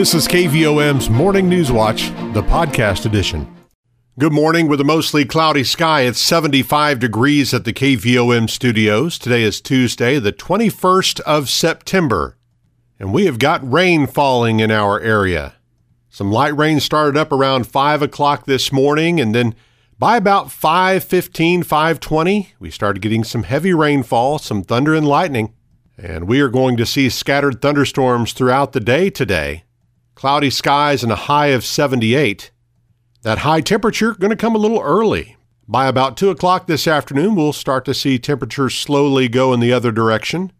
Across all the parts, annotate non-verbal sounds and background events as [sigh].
This is KVOM's Morning News Watch, the podcast edition. Good morning with a mostly cloudy sky. It's 75 degrees at the KVOM studios. Today is Tuesday, the 21st of September, and we have got rain falling in our area. Some light rain started up around 5 o'clock this morning, and then by about 5:15, 5:20, we started getting some heavy rainfall, some thunder and lightning, and we are going to see scattered thunderstorms throughout the day today. Cloudy skies and a high of 78. That high temperature going to come a little early. By about 2 o'clock this afternoon, we'll start to see temperatures slowly go in the other direction,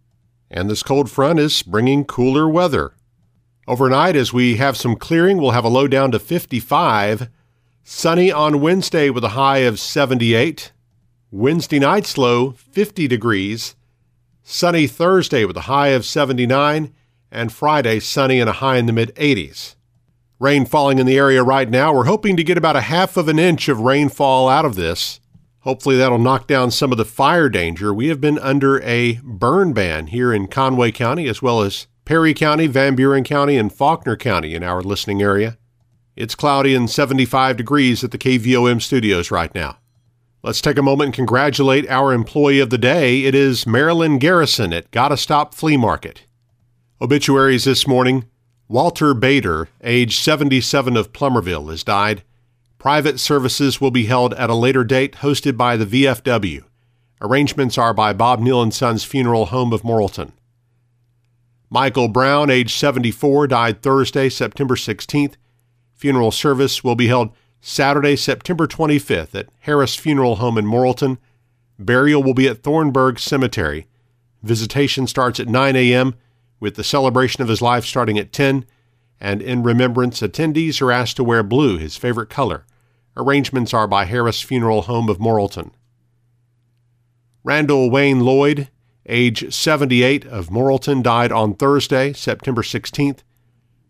and this cold front is bringing cooler weather. Overnight, as we have some clearing, we'll have a low down to 55. Sunny on Wednesday with a high of 78. Wednesday night's low, 50 degrees. Sunny Thursday with a high of 79 and Friday sunny and a high in the mid 80s. Rain falling in the area right now. We're hoping to get about a half of an inch of rainfall out of this. Hopefully, that'll knock down some of the fire danger. We have been under a burn ban here in Conway County, as well as Perry County, Van Buren County, and Faulkner County in our listening area. It's cloudy and 75 degrees at the KVOM studios right now. Let's take a moment and congratulate our employee of the day. It is Marilyn Garrison at Gotta Stop Flea Market. Obituaries this morning Walter Bader, age 77 of Plumerville, has died. Private services will be held at a later date, hosted by the VFW. Arrangements are by Bob Neal and Sons Funeral Home of Morrilton. Michael Brown, age 74, died Thursday, September 16th. Funeral service will be held Saturday, September 25th at Harris Funeral Home in Morrilton. Burial will be at Thornburg Cemetery. Visitation starts at 9 a.m with the celebration of his life starting at 10, and in remembrance, attendees are asked to wear blue, his favorite color. Arrangements are by Harris Funeral Home of Morrilton. Randall Wayne Lloyd, age 78 of Morrilton, died on Thursday, September 16th.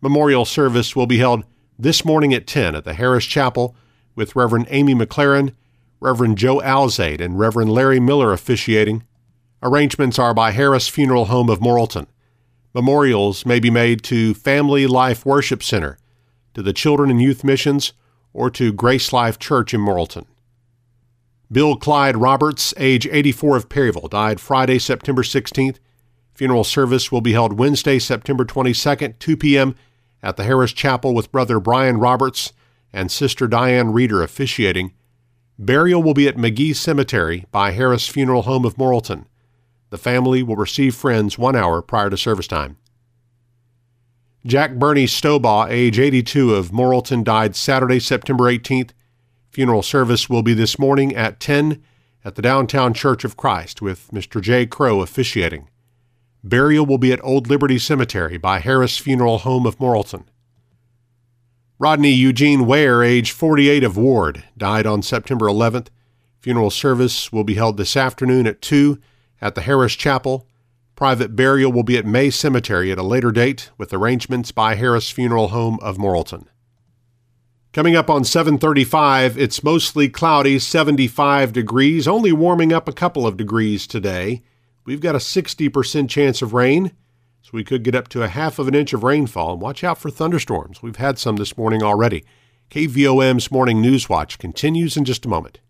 Memorial service will be held this morning at 10 at the Harris Chapel with Reverend Amy McLaren, Reverend Joe Alzade, and Reverend Larry Miller officiating. Arrangements are by Harris Funeral Home of Morrilton. Memorials may be made to Family Life Worship Center, to the Children and Youth Missions, or to Grace Life Church in Morrilton. Bill Clyde Roberts, age 84 of Perryville, died Friday, September 16th. Funeral service will be held Wednesday, September 22nd, 2 p.m. at the Harris Chapel with Brother Brian Roberts and Sister Diane Reeder officiating. Burial will be at McGee Cemetery by Harris Funeral Home of Morrilton. The family will receive friends one hour prior to service time. Jack Bernie Stobaugh, age 82 of Morrilton, died Saturday, September 18th. Funeral service will be this morning at 10 at the Downtown Church of Christ with Mr. J. Crow officiating. Burial will be at Old Liberty Cemetery by Harris Funeral Home of Morrilton. Rodney Eugene Ware, age 48 of Ward, died on September 11th. Funeral service will be held this afternoon at 2 at the Harris Chapel. Private burial will be at May Cemetery at a later date with arrangements by Harris Funeral Home of Morrilton. Coming up on 735, it's mostly cloudy, 75 degrees, only warming up a couple of degrees today. We've got a 60% chance of rain, so we could get up to a half of an inch of rainfall. And watch out for thunderstorms. We've had some this morning already. KVOM's Morning News Watch continues in just a moment.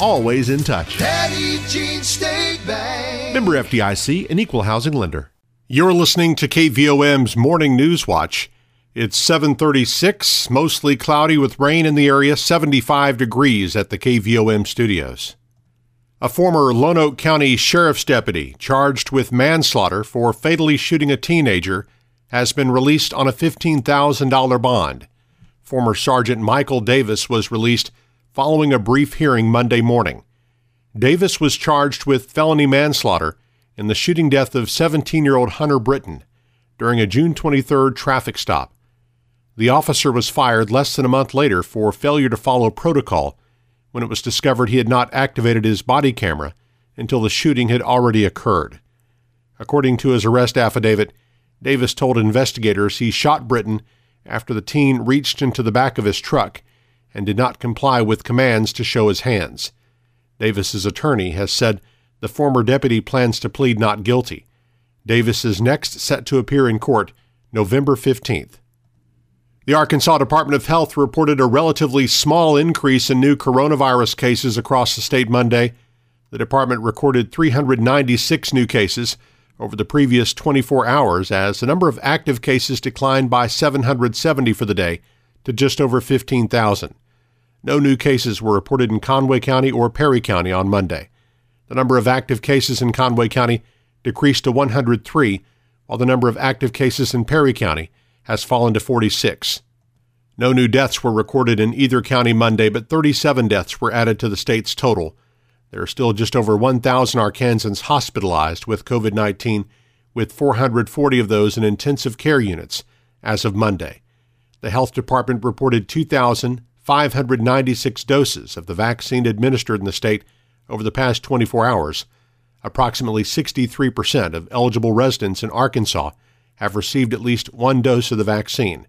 always in touch. Petit Jean State Bank. Member FDIC, an equal housing lender. You're listening to KVOM's Morning News Watch. It's 736, mostly cloudy with rain in the area, 75 degrees at the KVOM studios. A former Lonoke County Sheriff's deputy charged with manslaughter for fatally shooting a teenager has been released on a $15,000 bond. Former Sergeant Michael Davis was released following a brief hearing Monday morning. Davis was charged with felony manslaughter in the shooting death of 17 year old Hunter Brittain during a June 23 traffic stop. The officer was fired less than a month later for failure to follow protocol when it was discovered he had not activated his body camera until the shooting had already occurred. According to his arrest affidavit, Davis told investigators he shot Brittain after the teen reached into the back of his truck and did not comply with commands to show his hands. Davis's attorney has said the former deputy plans to plead not guilty. Davis is next set to appear in court November 15th. The Arkansas Department of Health reported a relatively small increase in new coronavirus cases across the state Monday. The department recorded 396 new cases over the previous 24 hours as the number of active cases declined by 770 for the day to just over 15,000. No new cases were reported in Conway County or Perry County on Monday. The number of active cases in Conway County decreased to 103, while the number of active cases in Perry County has fallen to 46. No new deaths were recorded in either county Monday, but 37 deaths were added to the state's total. There are still just over 1,000 Arkansans hospitalized with COVID 19, with 440 of those in intensive care units as of Monday. The health department reported 2,000. 596 doses of the vaccine administered in the state over the past 24 hours. Approximately 63% of eligible residents in Arkansas have received at least one dose of the vaccine.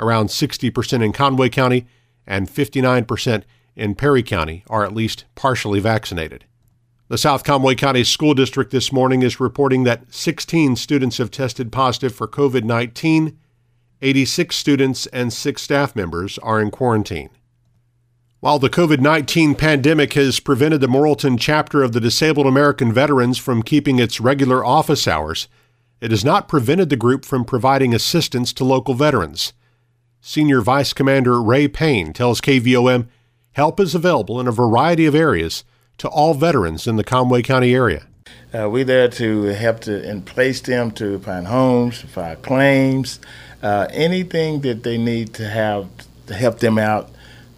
Around 60% in Conway County and 59% in Perry County are at least partially vaccinated. The South Conway County School District this morning is reporting that 16 students have tested positive for COVID 19 86 students and six staff members are in quarantine. While the COVID 19 pandemic has prevented the Morrilton chapter of the Disabled American Veterans from keeping its regular office hours, it has not prevented the group from providing assistance to local veterans. Senior Vice Commander Ray Payne tells KVOM help is available in a variety of areas to all veterans in the Conway County area. Uh, we're there to help to place them to find homes, file claims, uh, anything that they need to have to help them out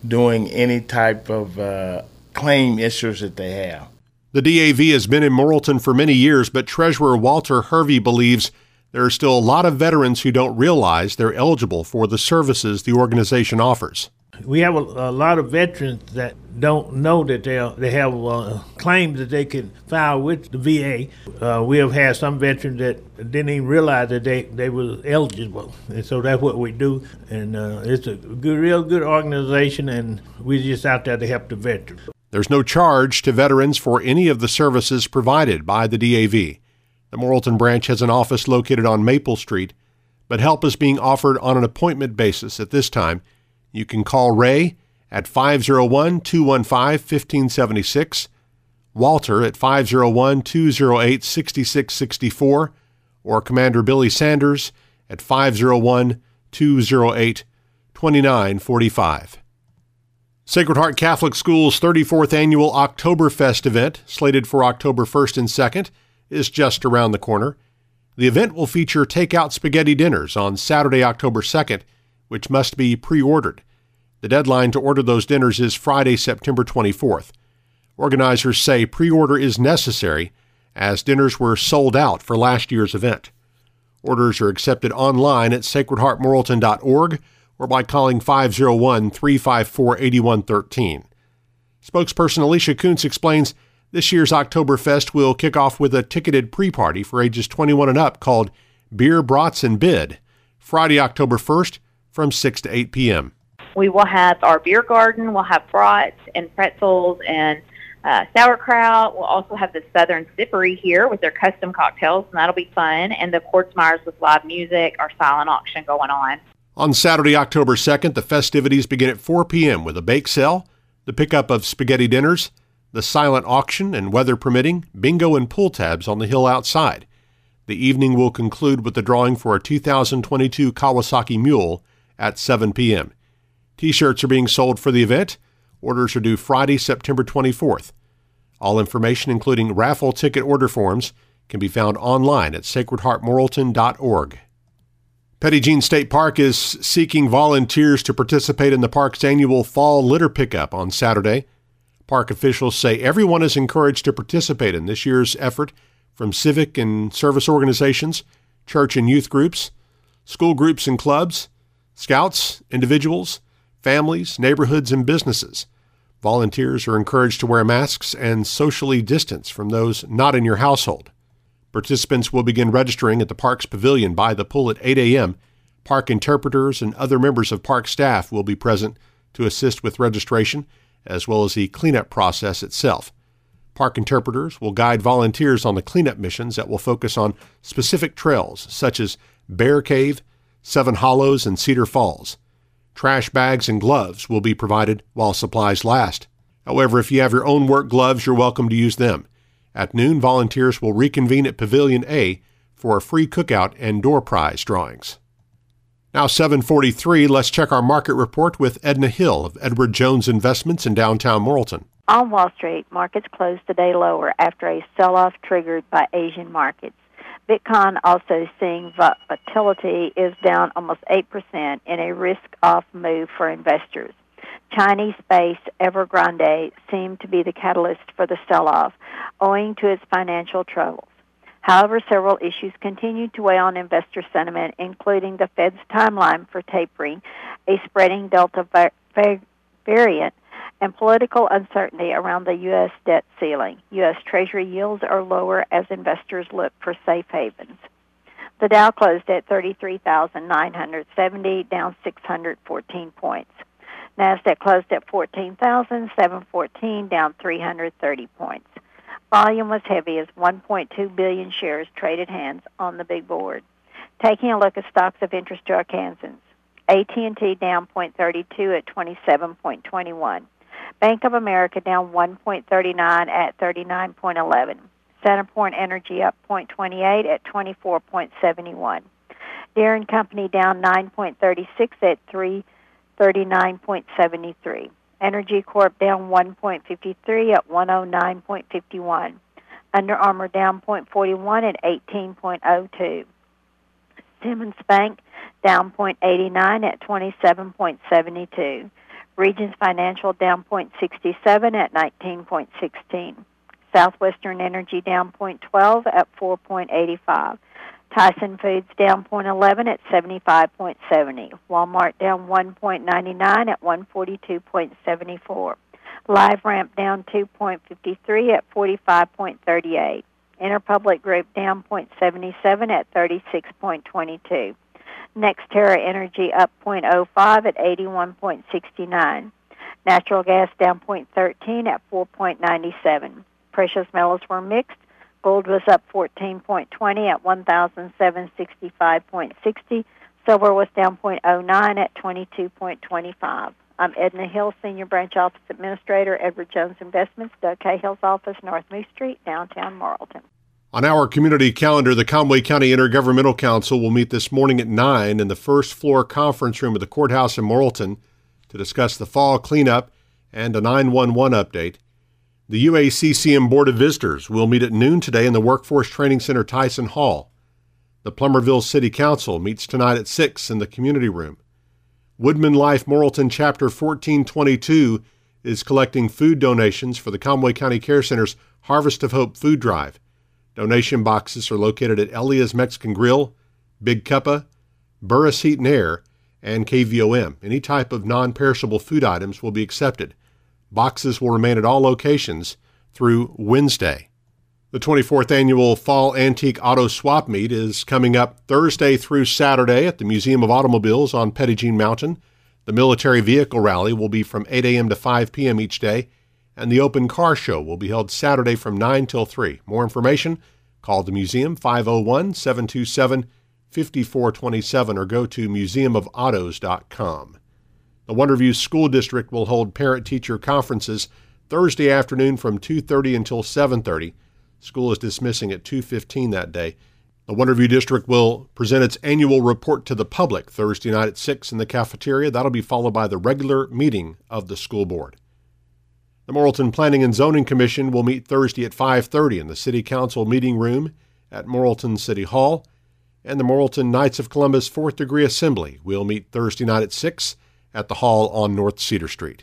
doing any type of uh, claim issues that they have. The DAV has been in Morrilton for many years, but Treasurer Walter Hervey believes there are still a lot of veterans who don't realize they're eligible for the services the organization offers we have a, a, lot of veterans that don't know that they they have uh, claims that they can file with the VA. Uh, we have had some veterans that didn't even realize that they, they were eligible, and so that's what we do. And uh, it's a good, real good organization, and we're just out there to help the veterans. There's no charge to veterans for any of the services provided by the DAV. The Morrilton branch has an office located on Maple Street, but help is being offered on an appointment basis at this time you can call Ray at 501 215 1576, Walter at 501 208 6664, or Commander Billy Sanders at 501 208 2945. Sacred Heart Catholic School's 34th annual Oktoberfest event, slated for October 1st and 2nd, is just around the corner. The event will feature takeout spaghetti dinners on Saturday, October 2nd which must be pre ordered. The deadline to order those dinners is Friday, September 24th. Organizers say pre order is necessary as dinners were sold out for last year's event. Orders are accepted online at sacredheartmorrilton.org or by calling 501 354 8113. Spokesperson Alicia Kuntz explains this year's Oktoberfest will kick off with a ticketed pre party for ages 21 and up called Beer, Brats, and Bid, Friday, October 1st from 6 to 8 p.m. We will have our beer garden. We'll have brats and pretzels and uh, sauerkraut. We'll also have the Southern Sippery here with their custom cocktails, and that'll be fun. And the Kortzmeyers with live music, our silent auction going on. On Saturday, October 2nd, the festivities begin at 4 p.m. with a bake sale, the pickup of spaghetti dinners, the silent auction, and weather permitting, bingo and pool tabs on the hill outside. The evening will conclude with the drawing for a 2022 Kawasaki Mule at 7 p.m. T shirts are being sold for the event. Orders are due Friday, September 24th. All information, including raffle ticket order forms, can be found online at sacredheartmorrilton.org. Petit Jean State Park is seeking volunteers to participate in the park's annual fall litter pickup on Saturday. Park officials say everyone is encouraged to participate in this year's effort from civic and service organizations, church and youth groups, school groups and clubs, Scouts, individuals, families, neighborhoods, and businesses. Volunteers are encouraged to wear masks and socially distance from those not in your household. Participants will begin registering at the Parks Pavilion by the pool at 8 a.m. Park interpreters and other members of park staff will be present to assist with registration as well as the cleanup process itself. Park interpreters will guide volunteers on the cleanup missions that will focus on specific trails such as Bear Cave, Seven Hollows, and Cedar Falls. Trash bags and gloves will be provided while supplies last. However, if you have your own work gloves, you're welcome to use them. At noon, volunteers will reconvene at Pavilion A for a free cookout and door prize drawings. Now 743, let's check our market report with Edna Hill of Edward Jones Investments in downtown Morrilton. On Wall Street, markets closed today lower after a sell-off triggered by Asian markets. Bitcoin also seeing volatility is down almost 8% in a risk-off move for investors. Chinese-based Evergrande seemed to be the catalyst for the sell-off, owing to its financial troubles. However, several issues continued to weigh on investor sentiment, including the Fed's timeline for tapering, a spreading Delta variant, and political uncertainty around the U.S. debt ceiling. U.S. Treasury yields are lower as investors look for safe havens. The Dow closed at 33,970, down 614 points. Nasdaq closed at 14,714, down 330 points. Volume was heavy as 1.2 billion shares traded hands on the big board. Taking a look at stocks of interest to Arkansans. AT&T down 0.32 at 27.21. Bank of America down 1.39 at 39.11. CenterPoint Energy up 0.28 at 24.71. Deere Company down 9.36 at 339.73. Entergy Corp down 1.53 at 109.51. Under Armour down 0.41 at 18.02. Simmons Bank down 0.89 at 27.72. Regions Financial down 0.67 at 19.16. Southwestern Energy down 0.12 at 4.85. Tyson Foods down 0.11 at 75.70. Walmart down 1.99 at 142.74. LiveRamp down 2.53 at 45.38. Interpublic Group down 0.77 at 36.22. NextEra Energy up 0.05 at 81.69. Natural gas down 0.13 at 4.97. Precious metals were mixed. Gold was up 14.20 at 1,765.60. Silver was down 0.09 at 22.25. I'm Edna Hill, Senior Branch Office Administrator, Edward Jones Investments, Doug Cahill's office, North Moose Street, downtown Morrilton. On our community calendar, the Conway County Intergovernmental Council will meet this morning at 9 in the first floor conference room of the courthouse in Morrilton to discuss the fall cleanup and a 911 update. The UACCM Board of Visitors will meet at noon today in the Workforce Training Center Tyson Hall. The Plumerville City Council meets tonight at 6 in the community room. Woodman Life Morrilton Chapter 1422 is collecting food donations for the Conway County Care Center's Harvest of Hope food drive. Donation boxes are located at Elia's Mexican Grill, Big Cuppa, Burris Heat and Air, and KVOM. Any type of non perishable food items will be accepted. Boxes will remain at all locations through Wednesday. The 24th annual Fall Antique Auto Swap Meet is coming up Thursday through Saturday at the Museum of Automobiles on Jean Mountain. The Military Vehicle Rally will be from 8 a.m. to 5 p.m. each day, and the Open Car Show will be held Saturday from 9 till 3. More information, call the museum 501 727 5427 or go to museumofautos.com. The Wonderview School District will hold parent-teacher conferences Thursday afternoon from 2:30 until 7:30. School is dismissing at 2:15 that day. The Wonderview District will present its annual report to the public Thursday night at 6 in the cafeteria. That'll be followed by the regular meeting of the school board. The Morrilton Planning and Zoning Commission will meet Thursday at 5:30 in the City Council meeting room at Morrilton City Hall, and the Morrilton Knights of Columbus 4th Degree Assembly will meet Thursday night at 6 at the hall on North Cedar Street.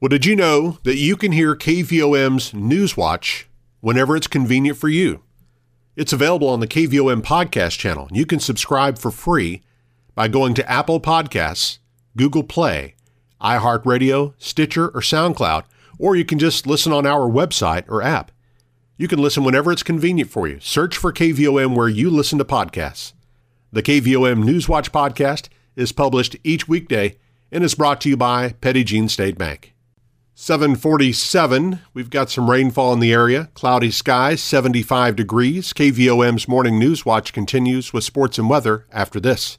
Well, did you know that you can hear KVOM's Newswatch whenever it's convenient for you? It's available on the KVOM podcast channel. and You can subscribe for free by going to Apple Podcasts, Google Play, iHeartRadio, Stitcher, or SoundCloud, or you can just listen on our website or app. You can listen whenever it's convenient for you. Search for KVOM where you listen to podcasts. The KVOM Newswatch podcast is published each weekday and is brought to you by Petit Jean State Bank. 747, we've got some rainfall in the area. Cloudy skies, 75 degrees. KVOM's Morning News Watch continues with sports and weather after this.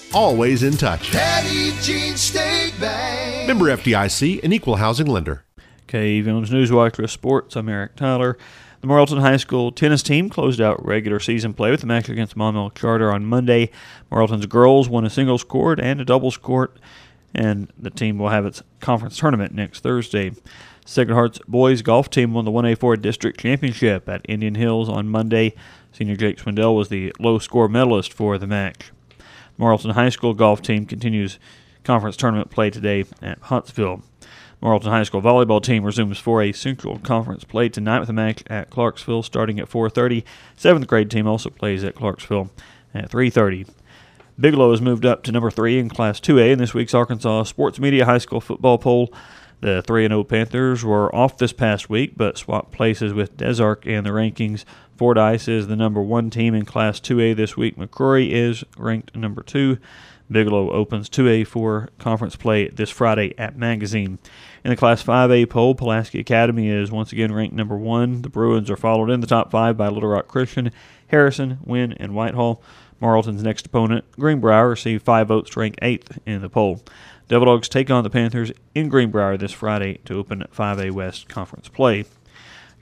always in touch. Petit Jean State Bank. Member FDIC, an equal housing lender. KVOM's Newswatch with Sports. I'm Eric Tyler. The Morrilton High School tennis team closed out regular season play with a match against Maumelle Charter on Monday. Morrilton's girls won a singles court and a doubles court, and the team will have its conference tournament next Thursday. Sacred Heart's boys golf team won the 1A4 district championship at Indian Hills on Monday. Senior Jake Swindell was the low score medalist for the match. Morrilton High School golf team continues conference tournament play today at Huntsville. Morrilton High School volleyball team resumes for a Central Conference play tonight with a match at Clarksville starting at 4:30. Seventh grade team also plays at Clarksville at 3:30. Bigelow has moved up to number three in Class 2A in this week's Arkansas Sports Media High School football poll. The 3 0 Panthers were off this past week, but swapped places with Des Arc in the rankings. Fordyce is the number one team in Class 2A this week. McCrory is ranked number two. Bigelow opens 2A for conference play this Friday at Magazine. In the Class 5A poll, Pulaski Academy is once again ranked number one. The Bruins are followed in the top five by Little Rock Christian, Harrison, Wynne, and Whitehall. Morrilton's next opponent, Greenbrier, received five votes to rank eighth in the poll. Devil Dogs take on the Panthers in Greenbrier this Friday to open 5A West Conference play.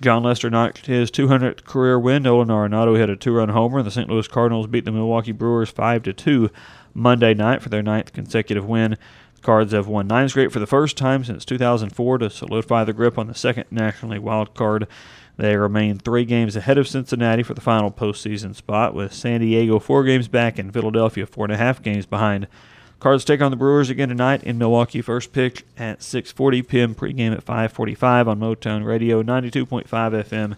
Jon Lester notched his 200th career win. Nolan Arenado hit a two-run homer. and The St. Louis Cardinals beat the Milwaukee Brewers 5 to 2 Monday night for their ninth consecutive win. The Cards have won nine straight for the first time since 2004 to solidify the grip on the second National League wild card. They remain three games ahead of Cincinnati for the final postseason spot, with San Diego four games back and Philadelphia four and a half games behind. Cards take on the Brewers again tonight in Milwaukee. First pitch at 6:40 p.m. Pregame at 5:45 on Motown Radio 92.5 FM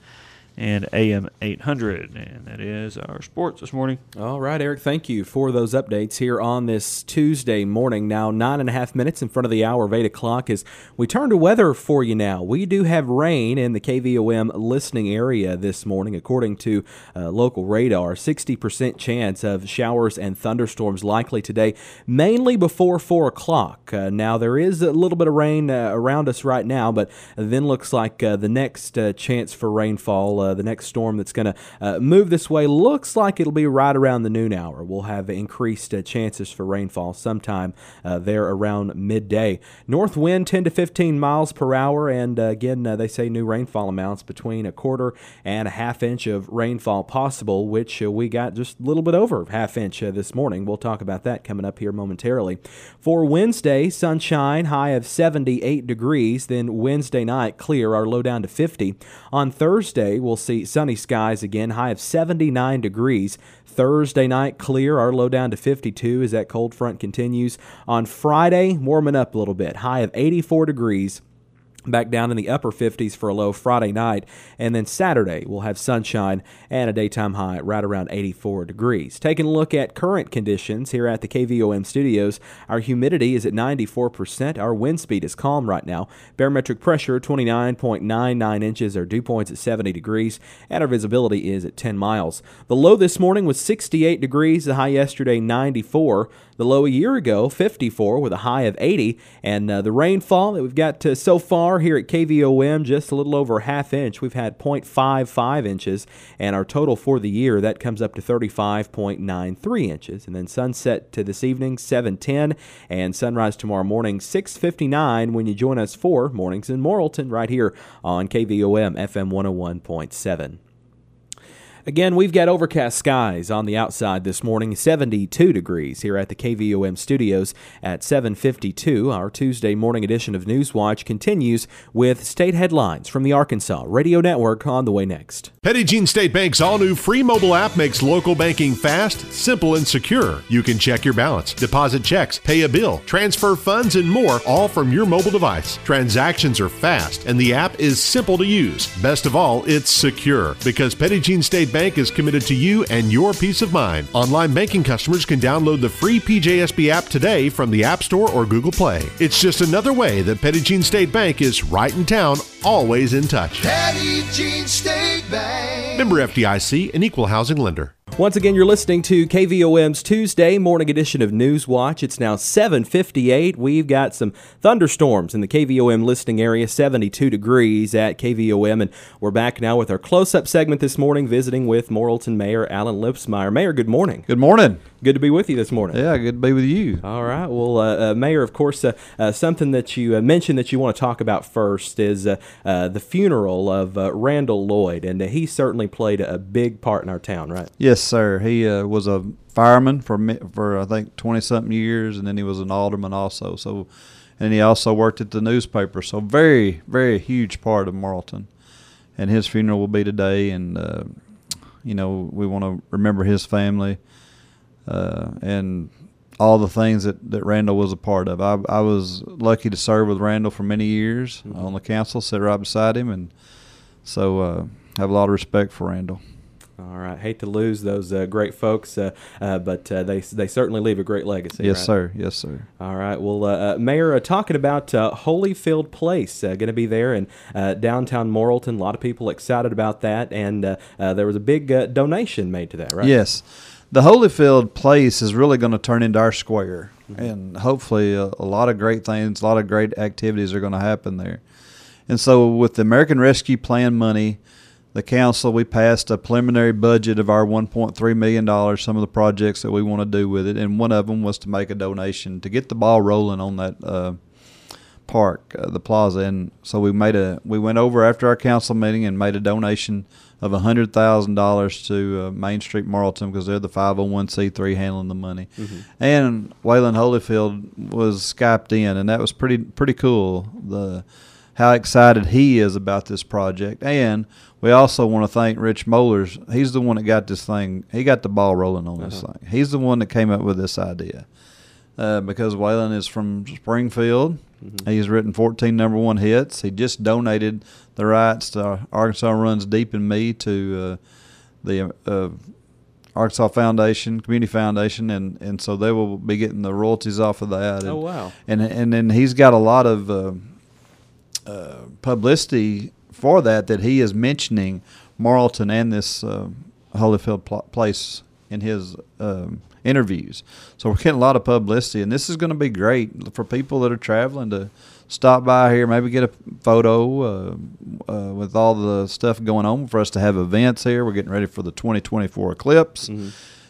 and AM 800. And that is our sports this morning. All right, Eric, thank you for those updates here on this Tuesday morning. Now, nine and a half minutes in front of the hour of 8 o'clock as we turn to weather for you now. We do have rain in the KVOM listening area this morning, according to uh, local radar. 60% chance of showers and thunderstorms likely today, mainly before 4 o'clock. Uh, now, there is a little bit of rain uh, around us right now, but then looks like uh, the next uh, chance for rainfall uh, the next storm that's going to uh, move this way looks like it'll be right around the noon hour. We'll have increased uh, chances for rainfall sometime uh, there around midday. North wind 10 to 15 miles per hour, and uh, again, they say new rainfall amounts between a quarter and a half inch of rainfall possible, which we got just a little bit over half inch this morning. We'll talk about that coming up here momentarily. For Wednesday, sunshine, high of 78 degrees. Then Wednesday night, clear, our low down to 50. On Thursday, we'll see sunny skies again, high of 79 degrees. Thursday night, clear, our low down to 52 as that cold front continues. On Friday, warming up a little bit, high of 84 degrees back down in the upper 50s for a low Friday night. And then Saturday, we'll have sunshine and a daytime high right around 84 degrees. Taking a look at current conditions here at the KVOM studios, our humidity is at 94%. Our wind speed is calm right now. Barometric pressure 29.99 inches. Our dew points at 70 degrees. And our visibility is at 10 miles. The low this morning was 68 degrees. The high yesterday, 94. The low a year ago, 54, with a high of 80. And uh, the rainfall that we've got uh, so far here at KVOM, just a little over a half inch. We've had 0.55 inches, and our total for the year, that comes up to 35.93 inches. And then sunset to this evening, 710, and sunrise tomorrow morning, 659, when you join us for Mornings in Morrilton right here on KVOM FM 101.7. Again, we've got overcast skies on the outside this morning, 72 degrees here at the KVOM studios at 7:52. Our Tuesday morning edition of Newswatch continues with state headlines from the Arkansas Radio Network on the way next. Petit Jean State Bank's all-new free mobile app makes local banking fast, simple, and secure. You can check your balance, deposit checks, pay a bill, transfer funds, and more, all from your mobile device. Transactions are fast, and the app is simple to use. Best of all, it's secure because Petit Jean State Bank is committed to you and your peace of mind. Online banking customers can download the free PJSB app today from the App Store or Google Play. It's just another way that Petit Jean State Bank is right in town, always in touch. Petit Jean State Bank. Member FDIC, an equal housing lender. Once again, you're listening to KVOM's Tuesday morning edition of News Watch. It's now 7:58. We've got some thunderstorms in the KVOM listening area, 72 degrees at KVOM, and we're back now with our close-up segment this morning, visiting with Morrilton Mayor Alan Lipsmeyer. Mayor, good morning. Good morning. Good to be with you this morning. Yeah, good to be with you. All right. Well, uh, uh, Mayor, of course, uh, uh, something that you uh, mentioned that you want to talk about first is uh, uh, the funeral of uh, Randall Lloyd, and uh, he certainly played a big part in our town, right? Yes, sir. He uh, was a fireman for for I think twenty something years, and then he was an alderman also. So, and he also worked at the newspaper. So, very, very huge part of Morrilton. And his funeral will be today, and uh, you know we want to remember his family uh, and all the things that, that Randall was a part of. I, I was lucky to serve with Randall for many years on the council, sit right beside him, and so uh, have a lot of respect for Randall. All right. Hate to lose those uh, great folks, uh, uh, but uh, they they certainly leave a great legacy. Yes, right? sir. Yes, sir. All right. Well, uh, uh, Mayor, uh, talking about uh, Holyfield Place, uh, going to be there in uh, downtown Morrilton. A lot of people excited about that, and uh, uh, there was a big uh, donation made to that, right? Yes. The Holyfield place is really going to turn into our square, and hopefully, a, a lot of great things, a lot of great activities are going to happen there. And so, with the American Rescue Plan money, the council we passed a preliminary budget of our 1.3 million dollars. Some of the projects that we want to do with it, and one of them was to make a donation to get the ball rolling on that. Uh, park, uh, the plaza, and so we made a we went over after our council meeting and made a donation of hundred thousand dollars to uh, Main Street Morrilton because they're the five hundred one c three handling the money, and Waylon Holyfield was skyped in, and that was pretty pretty cool. The how excited he is about this project, and we also want to thank Rich Mollers. He's the one that got this thing. He got the ball rolling on this thing. He's the one that came up with this idea uh, because Waylon is from Springfield. He's written 14 number one hits. He just donated the rights to Arkansas Runs Deep in Me to uh, the uh, Arkansas Foundation, Community Foundation, and, and so they will be getting the royalties off of that. Oh, And- wow. And and then he's got a lot of uh, uh, publicity for that that he is mentioning Morrilton and this uh, Holyfield pl- place in his um, interviews. So we're getting a lot of publicity, and this is going to be great for people that are traveling to stop by here, maybe get a photo uh, uh, with all the stuff going on for us to have events here. We're getting ready for the 2024 eclipse.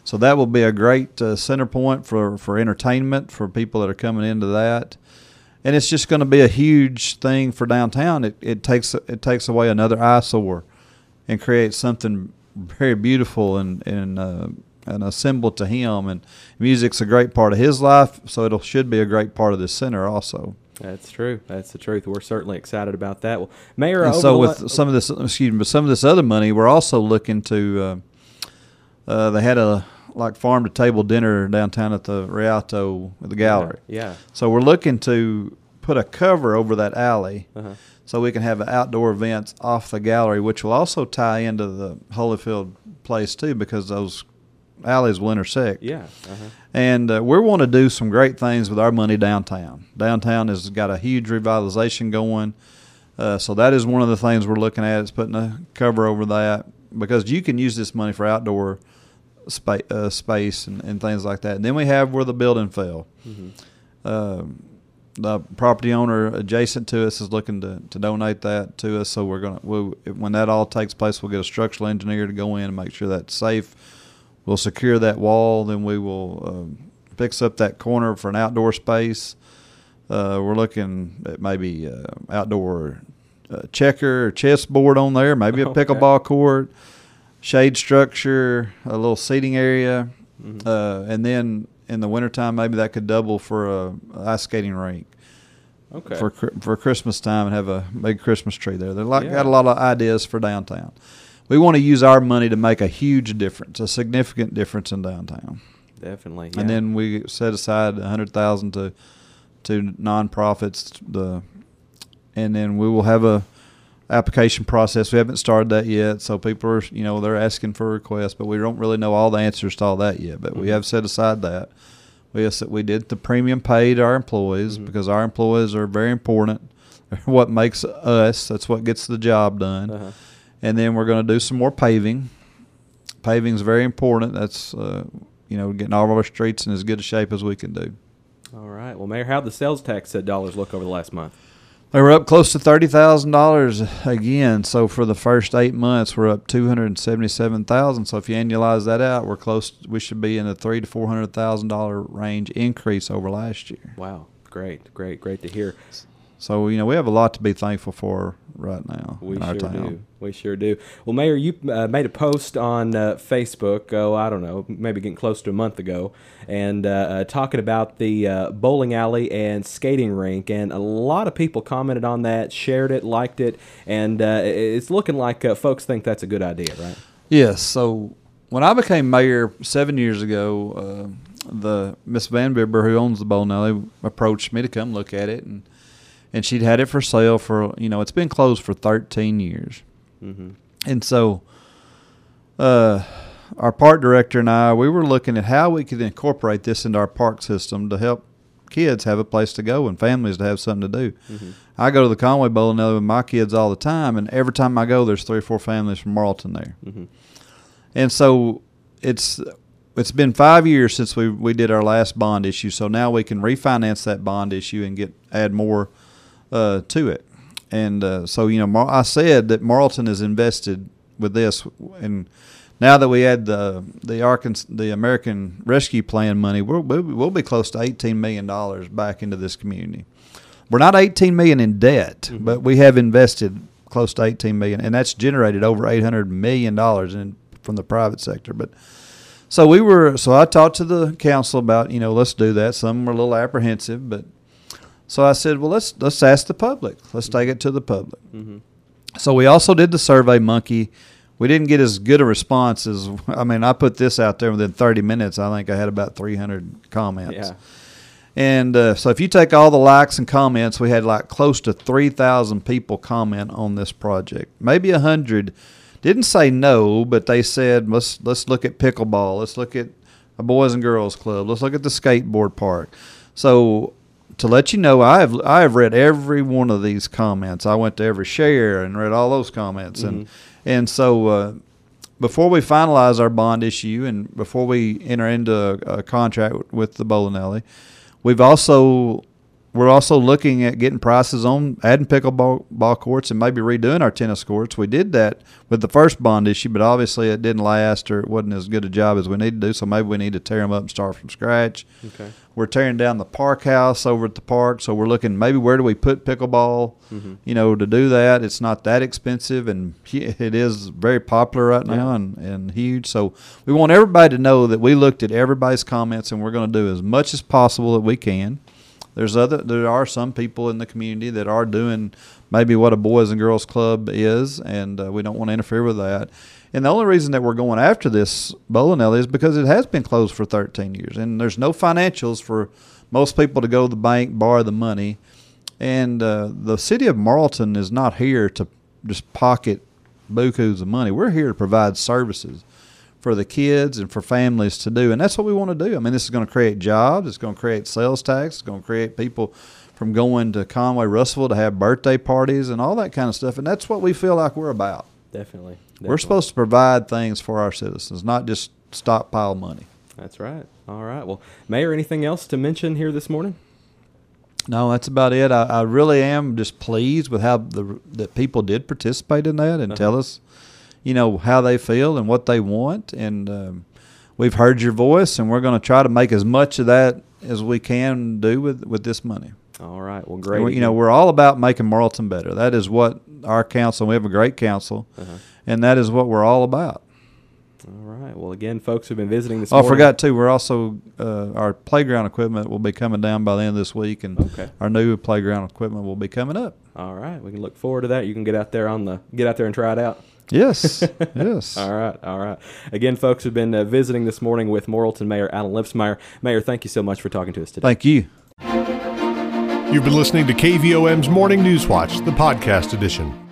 So that will be a great uh, center point for, for entertainment for people that are coming into that and it's just going to be a huge thing for downtown. It, it takes it takes away another eyesore, and creates something very beautiful and and uh, and a symbol to him. And music's a great part of his life, so it should be a great part of the center also. That's true. That's the truth. We're certainly excited about that. Well, Mayor, And so with some of this, excuse me, but some of this other money, we're also looking to. Uh, uh, they had a like farm to table dinner downtown at the Rialto at the gallery. yeah. So we're looking to put a cover over that alley Uh-huh. so we can have outdoor events off the gallery, which will also tie into the Holyfield place too, because those alleys will intersect. Yeah. Uh-huh. And uh, we want to do some great things with our money downtown. Downtown has got a huge revitalization going. Uh, so that is one of the things we're looking at is putting a cover over that because you can use this money for outdoor spa- uh, space and, and things like that. And then we have where the building fell. Um, the property owner adjacent to us is looking to, to donate that to us. So we're gonna we'll, when that all takes place, we'll get a structural engineer to go in and make sure that's safe. We'll secure that wall. Then we will um, fix up that corner for an outdoor space. Uh, we're looking at maybe uh, outdoor uh, checker or chessboard on there, maybe a [laughs] Okay. pickleball court. Shade structure, a little seating area, Mm-hmm. uh, and then in the wintertime maybe that could double for a ice skating rink Okay. for for Christmas time and have a big Christmas tree there. They're like Yeah. got a lot of ideas for downtown. We want to use our money to make a huge difference, a significant difference in downtown. Definitely. And then we set aside a hundred thousand to to nonprofits. The and then we will have a application process. We haven't started that yet, so people are you know they're asking for requests, but we don't really know all the answers to all that yet. But we Mhm. have set aside that. We have, we did the premium pay to our employees Mhm. because our employees are very important. They're [laughs] what makes us. That's what gets the job done. Uh-huh. And then we're going to do some more paving. Paving is very important. That's uh, you know getting all of our streets in as good a shape as we can do. All right. Well, Mayor, how'd the sales tax dollars look over the last month? They were up close to thirty thousand dollars again. So for the first eight months, we're up two hundred and seventy-seven thousand. So if you annualize that out, we're close. We should be in a three to four hundred thousand dollar range increase over last year. Wow. Great. Great. Great to hear. So you know we have a lot to be thankful for right now We in our sure town. do. We sure do. Well, Mayor, you uh, made a post on uh, Facebook. Oh, I don't know, maybe getting close to a month ago, and uh, uh, talking about the uh, bowling alley and skating rink, and a lot of people commented on that, shared it, liked it, and uh, it's looking like uh, folks think that's a good idea, right? Yes. So when I became mayor seven years ago, uh, the Miss Van Bibber, who owns the bowling alley, approached me to come look at it, and and she'd had it for sale for you know it's been closed for 13 years, Mm-hmm. and so uh, our park director and I we were looking at how we could incorporate this into our park system to help kids have a place to go and families to have something to do. Mhm. I go to the Conway Bowling Alley with my kids all the time, and every time I go, there's three or four families from Morrilton there. Mhm. And so it's it's been five years since we we did our last bond issue. So now we can refinance that bond issue and get add more uh, to it. And uh, so you know, Mar- I said that Morrilton is invested with this, and now that we add the the Arkansas, the American Rescue Plan money, we'll we'll be close to eighteen million dollars back into this community. We're not eighteen million in debt, Mhm. but we have invested close to eighteen million, and that's generated over eight hundred million dollars in from the private sector. But so we were, so I talked to the council about, you know, let's do that. Some were a little apprehensive, but so I said, well, let's let's ask the public. Let's take it to the public. Mm-hmm. So we also did the Survey Monkey. We didn't get as good a response as [laughs] I mean. I put this out there within 30 minutes. I think I had about 300 comments. Yeah. And uh, so if you take all the likes and comments, we had like close to 3,000 people comment on this project. Maybe a hundred didn't say no, but they said let's let's look at pickleball. Let's look at a boys and girls club. Let's look at the skateboard park. So to let you know, I have I have read every one of these comments. I went to every share and read all those comments, and and so uh, before we finalize our bond issue and before we enter into a, a contract with the bowling alley, we've also we're also looking at getting prices on adding pickleball ball courts and maybe redoing our tennis courts. We did that with the first bond issue, but obviously it didn't last or it wasn't as good a job as we need to do. So maybe we need to tear them up and start from scratch. Okay. We're tearing down the park house over at the park, so we're looking maybe where do we put pickleball? Mhm. You know, to do that, it's not that expensive, and it is very popular right now Yeah. and, and huge. So we want everybody to know that we looked at everybody's comments, and we're going to do as much as possible that we can. There's other there are some people in the community that are doing maybe what a boys and girls club is, and uh, we don't want to interfere with that. And the only reason that we're going after this bowling alley is because it has been closed for 13 years, and there's no financials for most people to go to the bank borrow the money. And uh, the city of Morrilton is not here to just pocket bukus of money. We're here to provide services for the kids and for families to do, and that's what we want to do. I mean, this is going to create jobs. It's going to create sales tax. It's going to create people from going to Conway, Russellville to have birthday parties and all that kind of stuff. And that's what we feel like we're about. Definitely. We're supposed to provide things for our citizens, not just stockpile money. That's right. All right. Well, Mayor, anything else to mention here this morning? No, that's about it. I, I really am just pleased with how the that people did participate in that and Uh-huh. tell us, you know, how they feel and what they want. And um, we've heard your voice, and we're going to try to make as much of that as we can do with with this money. All right. Well, great. we- you know, we're all about making Morrilton better. That is what our council. We have a great council, Uh-huh. and that is what we're all about. All right. Well, again, folks who've been visiting this Oh, I forgot too. We're also uh, our playground equipment will be coming down by the end of this week, and Okay. our new playground equipment will be coming up. All right. We can look forward to that. You can get out there on the get out there and try it out. Yes, [laughs] yes. All right, all right. Again, folks we've been uh, visiting this morning with Morrilton Mayor Allen Lipsmeyer. Mayor, thank you so much for talking to us today. Thank you. You've been listening to KVOM's Morning News Watch, the podcast edition.